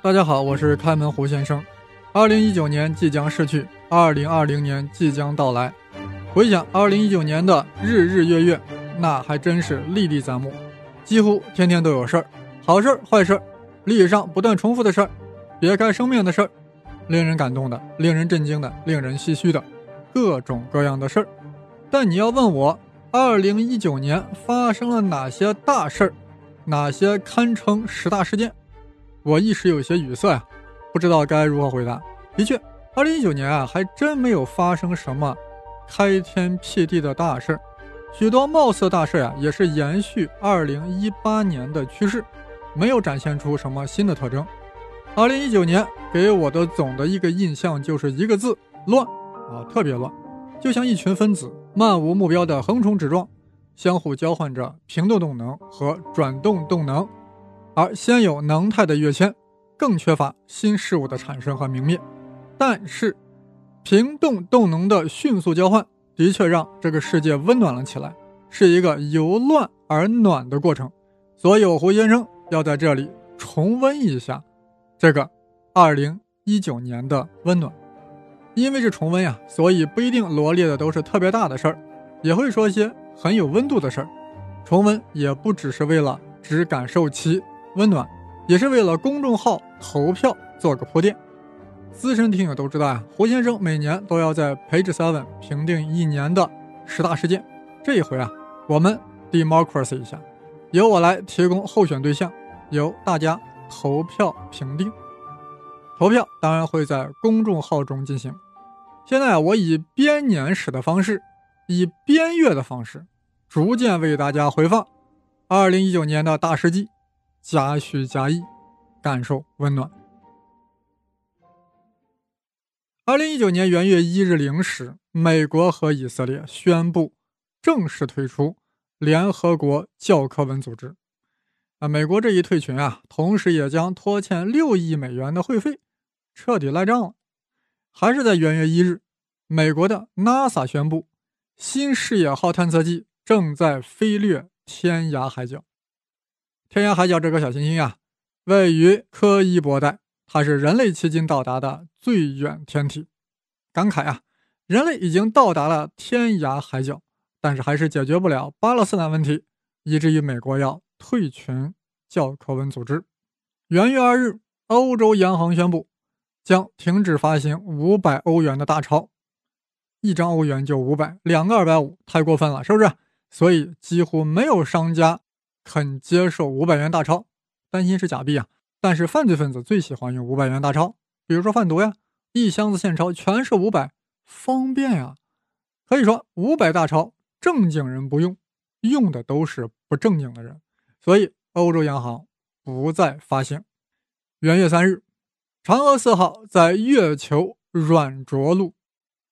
大家好，我是开门胡先生。二零一九年即将逝去，二零二零年即将到来。回想二零一九年的日日月月，那还真是历历在目，几乎天天都有事儿，好事儿、坏事儿，历史上不断重复的事儿，别开生面的事儿，令人感动的、令人震惊的、令人唏嘘的，各种各样的事儿。但你要问我，二零一九年发生了哪些大事儿，哪些堪称十大事件？我一时有些语塞呀，不知道该如何回答。的确，二零一九年啊，还真没有发生什么开天辟地的大事儿，许多貌似大事啊，也是延续二零一八年的趋势，没有展现出什么新的特征。二零一九年给我的总的一个印象就是一个字：乱啊，特别乱，就像一群分子漫无目标的横冲直撞，相互交换着平动动能和转动动能。而先有能态的跃迁，更缺乏新事物的产生和明灭。但是，平动动能的迅速交换，的确让这个世界温暖了起来，是一个由乱而暖的过程。所以，胡先生要在这里重温一下这个2019年的温暖。因为是重温呀，所以不一定罗列的都是特别大的事儿，也会说一些很有温度的事儿。重温也不只是为了只感受其。温暖，也是为了公众号投票做个铺垫。资深听友都知道啊，胡先生每年都要在 Page Seven 评定一年的十大事件。这一回啊，我们 democracy 一下，由我来提供候选对象，由大家投票评定。投票当然会在公众号中进行。现在，我以编年史的方式，以编阅的方式，逐渐为大家回放2019年的大事记。加叙加意，感受温暖。二零一九年元月一日零时，美国和以色列宣布正式退出联合国教科文组织。啊，美国这一退群啊，同时也将拖欠六亿美元的会费彻底赖账了。还是在元月一日，美国的 NASA 宣布，新视野号探测器正在飞掠天涯海角。天涯海角这颗小行星啊，位于柯伊伯带，它是人类迄今到达的最远天体。感慨啊，人类已经到达了天涯海角，但是还是解决不了巴勒斯坦问题，以至于美国要退群教科文组织。元月二日，欧洲央行宣布将停止发行五百欧元的大钞，一张欧元就五百，两个二百五，太过分了，是不是？所以几乎没有商家。肯接受五百元大钞，担心是假币啊！但是犯罪分子最喜欢用五百元大钞，比如说贩毒呀，一箱子现钞全是五百，方便呀。可以说五百大钞正经人不用，用的都是不正经的人，所以欧洲央行不再发行。元月三日，嫦娥四号在月球软着陆，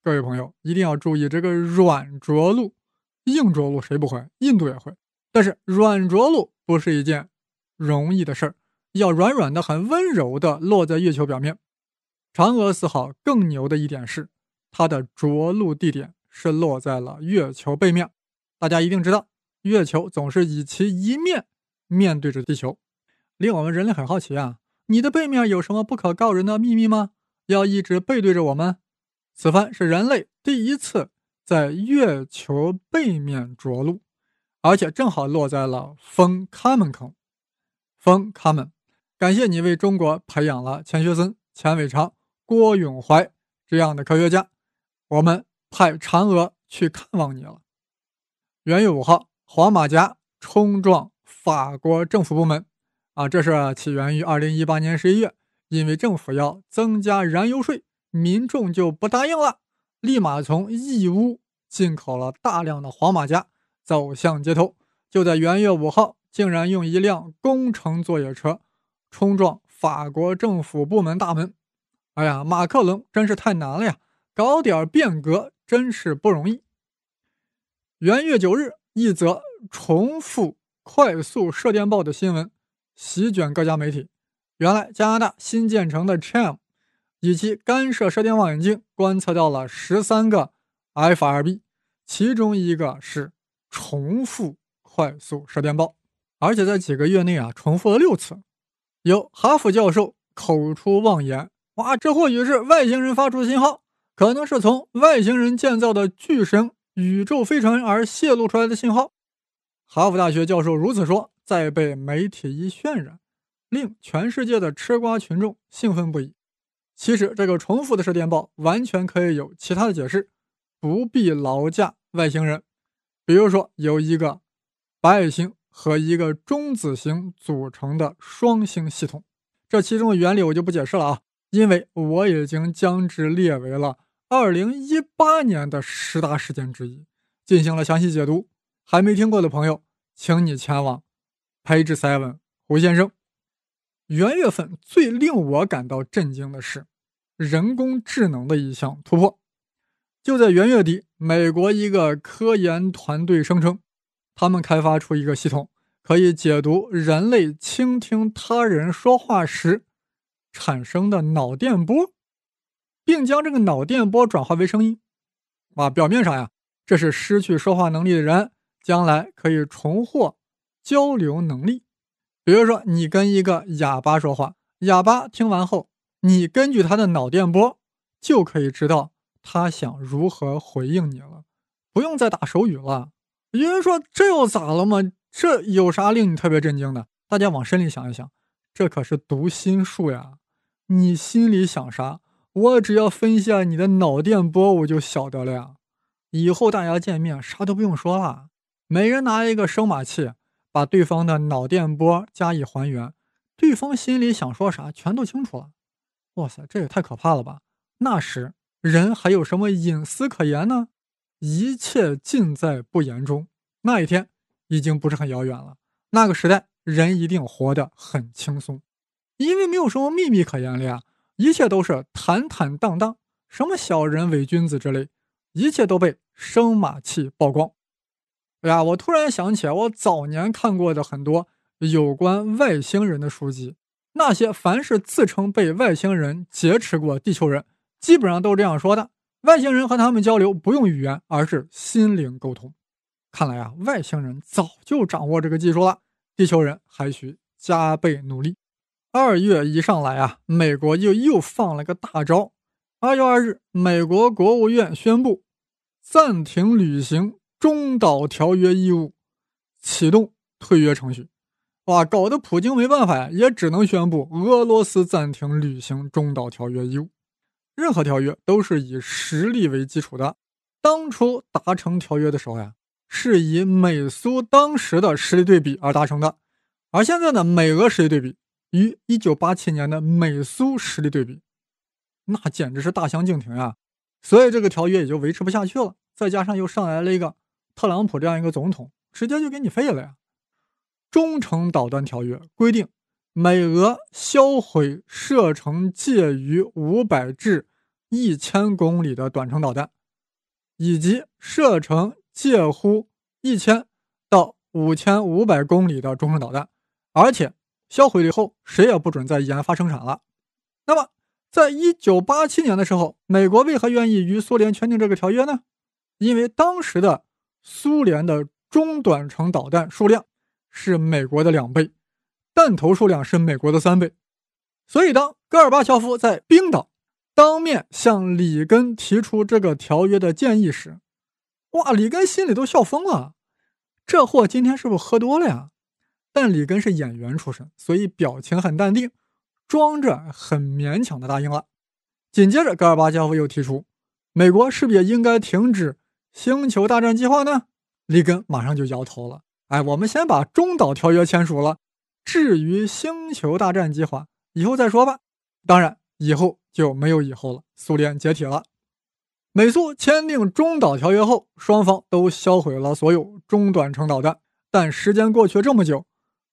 各位朋友一定要注意这个软着陆，硬着陆谁不会？印度也会。但是软着陆不是一件容易的事儿，要软软的、很温柔的落在月球表面。嫦娥四号更牛的一点是，它的着陆地点是落在了月球背面。大家一定知道，月球总是以其一面面对着地球，令我们人类很好奇啊！你的背面有什么不可告人的秘密吗？要一直背对着我们？此番是人类第一次在月球背面着陆。而且正好落在了风卡门口，风卡门，感谢你为中国培养了钱学森、钱伟长、郭永怀这样的科学家，我们派嫦娥去看望你了。元月五号，黄马甲冲撞法国政府部门，啊，这是起源于二零一八年十一月，因为政府要增加燃油税，民众就不答应了，立马从义乌进口了大量的黄马甲。走向街头，就在元月五号，竟然用一辆工程作业车冲撞法国政府部门大门。哎呀，马克龙真是太难了呀！搞点变革真是不容易。元月九日，一则重复快速射电暴的新闻席卷各家媒体。原来，加拿大新建成的 CHAM 以其干涉射电望远镜观测到了十三个 F2B，其中一个是。重复快速射电暴，而且在几个月内啊，重复了六次。有哈佛教授口出妄言，哇，这或许是外星人发出的信号，可能是从外星人建造的巨神宇宙飞船而泄露出来的信号。哈佛大学教授如此说，再被媒体一渲染，令全世界的吃瓜群众兴奋不已。其实，这个重复的射电暴完全可以有其他的解释，不必劳驾外星人。比如说，由一个白矮星和一个中子星组成的双星系统，这其中的原理我就不解释了啊，因为我已经将之列为了2018年的十大事件之一，进行了详细解读。还没听过的朋友，请你前往 Page Seven 胡先生。元月份最令我感到震惊的是人工智能的一项突破。就在元月底，美国一个科研团队声称，他们开发出一个系统，可以解读人类倾听他人说话时产生的脑电波，并将这个脑电波转化为声音。啊，表面上呀，这是失去说话能力的人。将来可以重获交流能力，比如说你跟一个哑巴说话，哑巴听完后，你根据他的脑电波就可以知道他想如何回应你了，不用再打手语了。有人说这又咋了嘛？这有啥令你特别震惊的？大家往深里想一想，这可是读心术呀！你心里想啥，我只要分析下你的脑电波，我就晓得了呀。以后大家见面啥都不用说了。每人拿一个声码器，把对方的脑电波加以还原，对方心里想说啥全都清楚了。哇塞，这也太可怕了吧！那时人还有什么隐私可言呢？一切尽在不言中。那一天已经不是很遥远了。那个时代，人一定活得很轻松，因为没有什么秘密可言了呀，一切都是坦坦荡荡，什么小人伪君子之类，一切都被声码器曝光。哎呀，我突然想起来，我早年看过的很多有关外星人的书籍。那些凡是自称被外星人劫持过地球人，基本上都是这样说的：外星人和他们交流不用语言，而是心灵沟通。看来啊，外星人早就掌握这个技术了，地球人还需加倍努力。二月一上来啊，美国就又放了个大招。二月二日，美国国务院宣布暂停履行。中导条约义务启动退约程序，哇，搞得普京没办法呀，也只能宣布俄罗斯暂停履行中导条约义务。任何条约都是以实力为基础的。当初达成条约的时候呀，是以美苏当时的实力对比而达成的，而现在呢，美俄实力对比与1987年的美苏实力对比，那简直是大相径庭呀。所以这个条约也就维持不下去了。再加上又上来了一个。特朗普这样一个总统，直接就给你废了呀！中程导弹条约规定，美俄销毁射程介于五百至一千公里的短程导弹，以及射程介乎一千到五千五百公里的中程导弹，而且销毁了以后，谁也不准再研发生产了。那么，在一九八七年的时候，美国为何愿意与苏联签订这个条约呢？因为当时的。苏联的中短程导弹数量是美国的两倍，弹头数量是美国的三倍，所以当戈尔巴乔夫在冰岛当面向里根提出这个条约的建议时，哇，里根心里都笑疯了。这货今天是不是喝多了呀？但里根是演员出身，所以表情很淡定，装着很勉强的答应了。紧接着，戈尔巴乔夫又提出，美国是不是也应该停止？星球大战计划呢？里根马上就摇头了。哎，我们先把中导条约签署了，至于星球大战计划，以后再说吧。当然，以后就没有以后了。苏联解体了，美苏签订中导条约后，双方都销毁了所有中短程导弹。但时间过去这么久，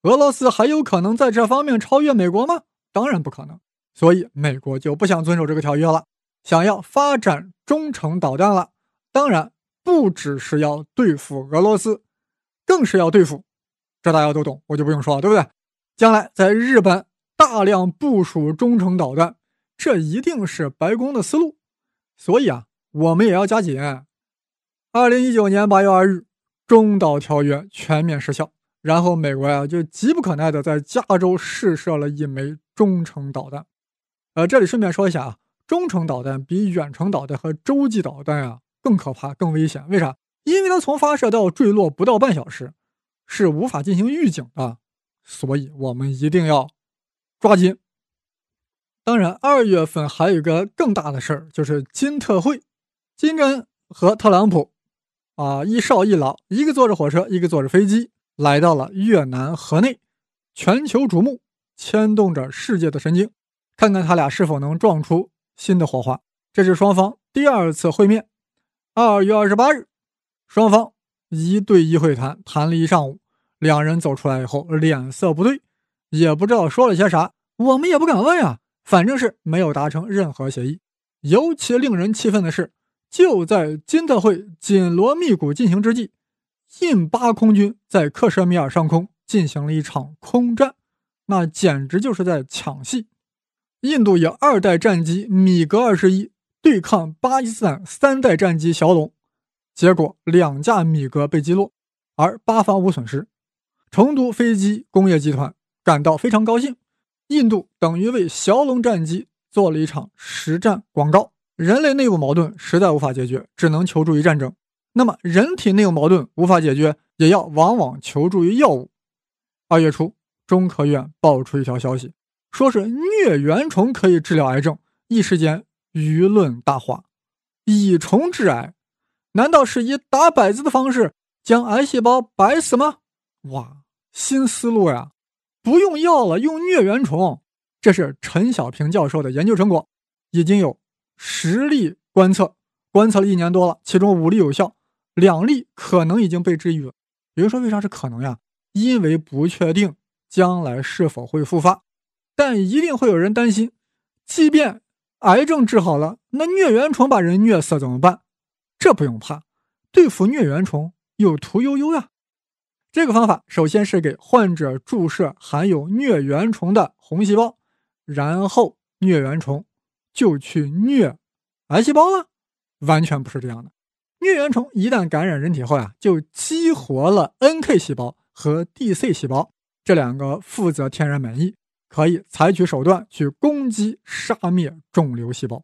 俄罗斯还有可能在这方面超越美国吗？当然不可能。所以美国就不想遵守这个条约了，想要发展中程导弹了。当然。不只是要对付俄罗斯，更是要对付，这大家都懂，我就不用说了，对不对？将来在日本大量部署中程导弹，这一定是白宫的思路。所以啊，我们也要加紧。二零一九年八月二日，中导条约全面失效，然后美国呀就急不可耐的在加州试射了一枚中程导弹。呃，这里顺便说一下啊，中程导弹比远程导弹和洲际导弹啊更可怕、更危险。为啥？因为它从发射到坠落不到半小时，是无法进行预警的。所以我们一定要抓紧。当然，二月份还有一个更大的事儿，就是金特会，金正恩和特朗普，啊，一少一老，一个坐着火车，一个坐着飞机，来到了越南河内，全球瞩目，牵动着世界的神经，看看他俩是否能撞出新的火花。这是双方第二次会面。二月二十八日，双方一对一会谈，谈了一上午。两人走出来以后，脸色不对，也不知道说了些啥，我们也不敢问呀。反正是没有达成任何协议。尤其令人气愤的是，就在金特会紧锣密鼓进行之际，印巴空军在克什米尔上空进行了一场空战，那简直就是在抢戏。印度以二代战机米格二十一对抗巴基斯坦三代战机枭龙，结果两架米格被击落，而巴方无损失。成都飞机工业集团感到非常高兴。印度等于为骁龙战机做了一场实战广告。人类内部矛盾实在无法解决，只能求助于战争。那么，人体内部矛盾无法解决，也要往往求助于药物。二月初，中科院爆出一条消息，说是疟原虫可以治疗癌症，一时间舆论大哗。以虫治癌，难道是以打摆子的方式将癌细胞摆死吗？哇，新思路呀！不用药了，用疟原虫，这是陈小平教授的研究成果，已经有十例观测，观测了一年多了，其中五例有效，两例可能已经被治愈了。有人说为啥是可能呀？因为不确定将来是否会复发，但一定会有人担心，即便癌症治好了，那疟原虫把人虐死怎么办？这不用怕，对付疟原虫有屠呦呦呀。这个方法首先是给患者注射含有疟原虫的红细胞，然后疟原虫就去疟癌细胞了，完全不是这样的。疟原虫一旦感染人体后呀，就激活了 NK 细胞和 DC 细胞这两个负责天然免疫，可以采取手段去攻击杀灭肿瘤细胞。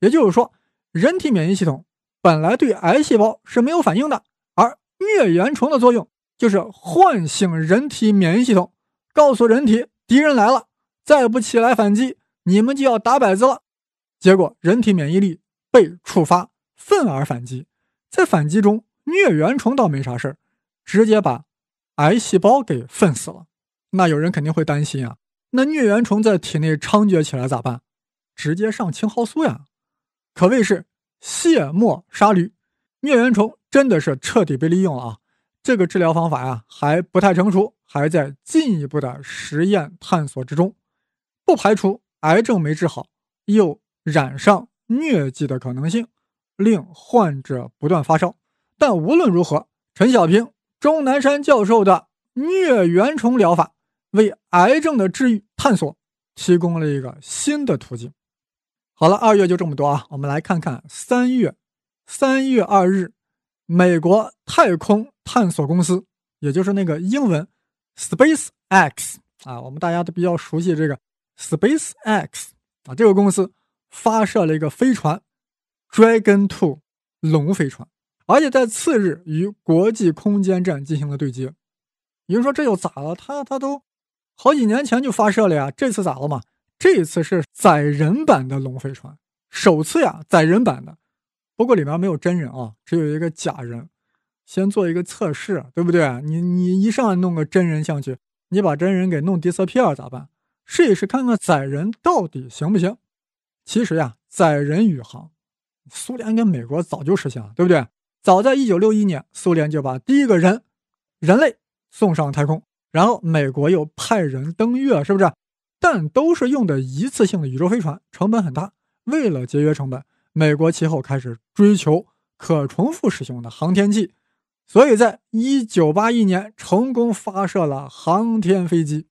也就是说，人体免疫系统本来对癌细胞是没有反应的，而疟原虫的作用。就是唤醒人体免疫系统，告诉人体敌人来了，再不起来反击，你们就要打摆子了。结果人体免疫力被触发，愤而反击。在反击中，疟原虫倒没啥事儿，直接把癌细胞给愤死了。那有人肯定会担心啊，那疟原虫在体内猖獗起来咋办？直接上青蒿素呀，可谓是卸磨杀驴。疟原虫真的是彻底被利用了啊！这个治疗方法呀还不太成熟，还在进一步的实验探索之中，不排除癌症没治好又染上疟疾的可能性，令患者不断发烧。但无论如何，陈小平、钟南山教授的疟原虫疗法为癌症的治愈探索提供了一个新的途径。好了，二月就这么多啊，我们来看看三月，三月二日。美国太空探索公司，也就是那个英文 Space X 啊，我们大家都比较熟悉这个 Space X 啊，这个公司发射了一个飞船 Dragon Two 龙飞船，而且在次日与国际空间站进行了对接。有人说这又咋了？他他都好几年前就发射了呀，这次咋了嘛？这次是载人版的龙飞船，首次呀，载人版的。不过里面没有真人啊，只有一个假人，先做一个测试，对不对？你你一上来弄个真人上去，你把真人给弄 disappear 咋办？试一试看看载人到底行不行？其实呀，载人宇航，苏联跟美国早就实现了，对不对？早在1961年，苏联就把第一个人，人类送上太空，然后美国又派人登月，是不是？但都是用的一次性的宇宙飞船，成本很大。为了节约成本。美国其后开始追求可重复使用的航天器，所以在1981年成功发射了航天飞机。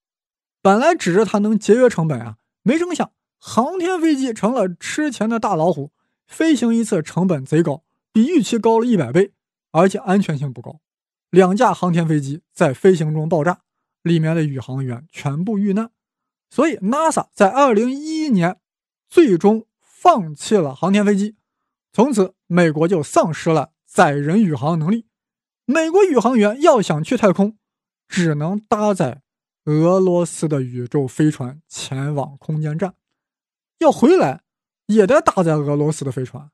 本来指着它能节约成本啊，没成想航天飞机成了吃钱的大老虎，飞行一次成本贼高，比预期高了一百倍，而且安全性不高。两架航天飞机在飞行中爆炸，里面的宇航员全部遇难。所以 NASA 在2011年。最终放弃了航天飞机，从此美国就丧失了载人宇航能力。美国宇航员要想去太空，只能搭载俄罗斯的宇宙飞船前往空间站；要回来，也得搭载俄罗斯的飞船。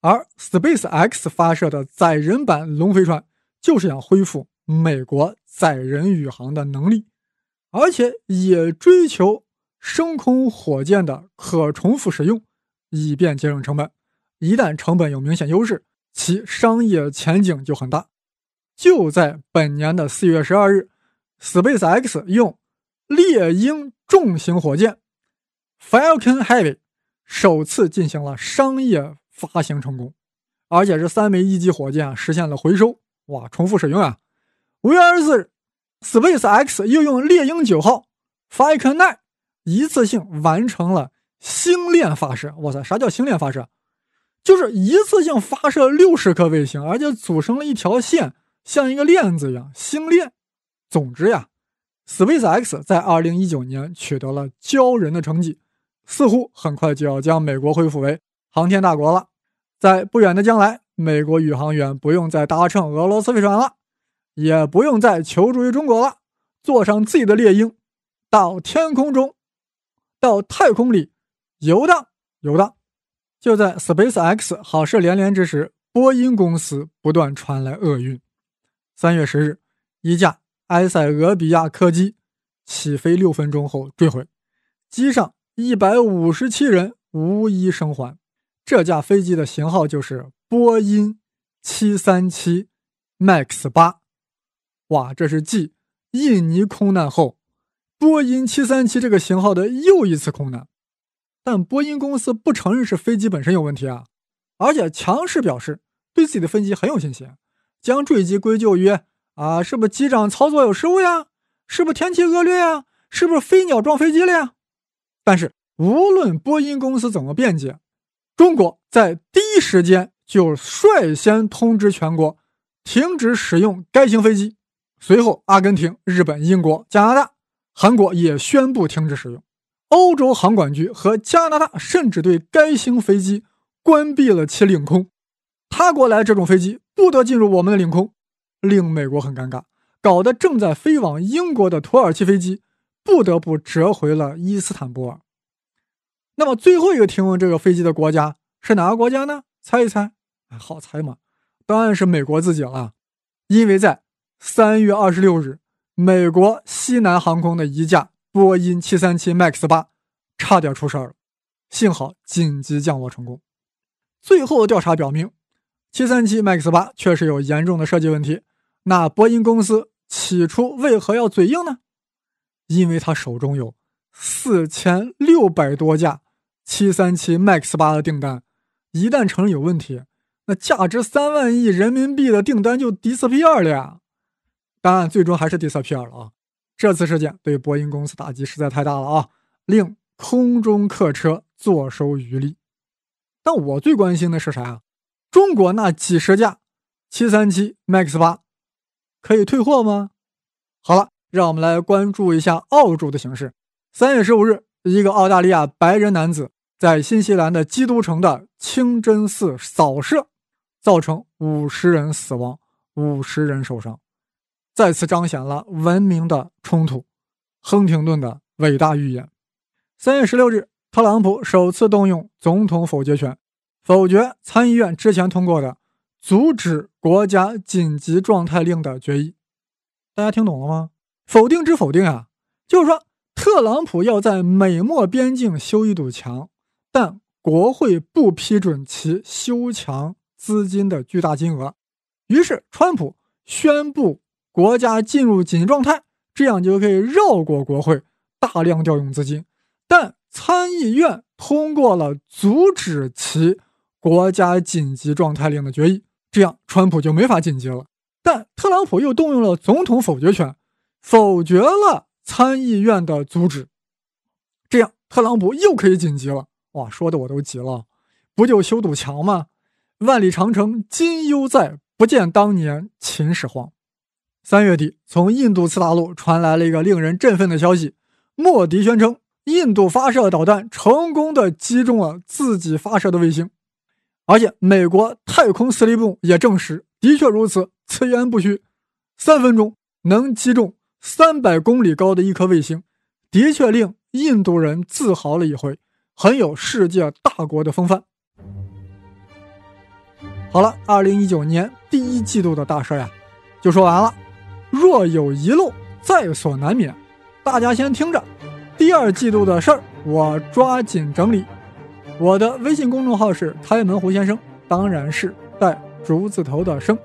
而 Space X 发射的载人版龙飞船，就是想恢复美国载人宇航的能力，而且也追求升空火箭的可重复使用，以便节省成本。一旦成本有明显优势，其商业前景就很大。就在本年的四月十二日，Space X 用猎鹰重型火箭 Falcon Heavy 首次进行了商业。发行成功，而且是三枚一级火箭啊实现了回收，哇，重复使用啊！五月二十四日，Space X 又用猎鹰九号 Falcon Nine 一次性完成了星链发射。哇塞，啥叫星链发射？就是一次性发射六十颗卫星，而且组成了一条线，像一个链子一样，星链。总之呀，Space X 在二零一九年取得了骄人的成绩，似乎很快就要将美国恢复为。航天大国了，在不远的将来，美国宇航员不用再搭乘俄罗斯飞船了，也不用再求助于中国了，坐上自己的猎鹰，到天空中，到太空里游荡游荡。就在 Space X 好事连连之时，波音公司不断传来厄运。三月十日，一架埃塞俄比亚客机起飞六分钟后坠毁，机上一百五十七人无一生还。这架飞机的型号就是波音七三七 MAX 八，哇，这是继印尼空难后，波音七三七这个型号的又一次空难。但波音公司不承认是飞机本身有问题啊，而且强势表示对自己的飞机很有信心，将坠机归咎于啊，是不是机长操作有失误呀？是不是天气恶劣呀？是不是飞鸟撞飞机了呀？但是无论波音公司怎么辩解。中国在第一时间就率先通知全国停止使用该型飞机，随后阿根廷、日本、英国、加拿大、韩国也宣布停止使用。欧洲航管局和加拿大甚至对该型飞机关闭了其领空，他国来这种飞机不得进入我们的领空，令美国很尴尬，搞得正在飞往英国的土耳其飞机不得不折回了伊斯坦布尔。那么最后一个停用这个飞机的国家是哪个国家呢？猜一猜，哎，好猜嘛？当然是美国自己了，因为在三月二十六日，美国西南航空的一架波音七三七 MAX 八差点出事儿了，幸好紧急降落成功。最后的调查表明，七三七 MAX 八确实有严重的设计问题。那波音公司起初为何要嘴硬呢？因为他手中有四千六百多架。七三七 MAX 八的订单一旦承认有问题，那价值三万亿人民币的订单就 disappear 了呀！当然，最终还是 disappear 了啊！这次事件对波音公司打击实在太大了啊，令空中客车坐收渔利。但我最关心的是啥啊？中国那几十架七三七 MAX 八可以退货吗？好了，让我们来关注一下澳洲的形势。三月十五日，一个澳大利亚白人男子。在新西兰的基督城的清真寺扫射，造成五十人死亡、五十人受伤，再次彰显了文明的冲突。亨廷顿的伟大预言。三月十六日，特朗普首次动用总统否决权，否决参议院之前通过的阻止国家紧急状态令的决议。大家听懂了吗？否定之否定啊，就是说特朗普要在美墨边境修一堵墙。但国会不批准其修墙资金的巨大金额，于是川普宣布国家进入紧急状态，这样就可以绕过国会，大量调用资金。但参议院通过了阻止其国家紧急状态令的决议，这样川普就没法紧急了。但特朗普又动用了总统否决权，否决了参议院的阻止，这样特朗普又可以紧急了。哇，说的我都急了，不就修堵墙吗？万里长城今犹在，不见当年秦始皇。三月底，从印度次大陆传来了一个令人振奋的消息：莫迪宣称印度发射导弹成功的击中了自己发射的卫星，而且美国太空司令部也证实，的确如此，此言不虚。三分钟能击中三百公里高的一颗卫星，的确令印度人自豪了一回，很有世界大国的风范。好了，二零一九年第一季度的大事呀，就说完了。若有遗漏，在所难免，大家先听着。第二季度的事儿，我抓紧整理。我的微信公众号是开门胡先生，当然是带竹字头的生。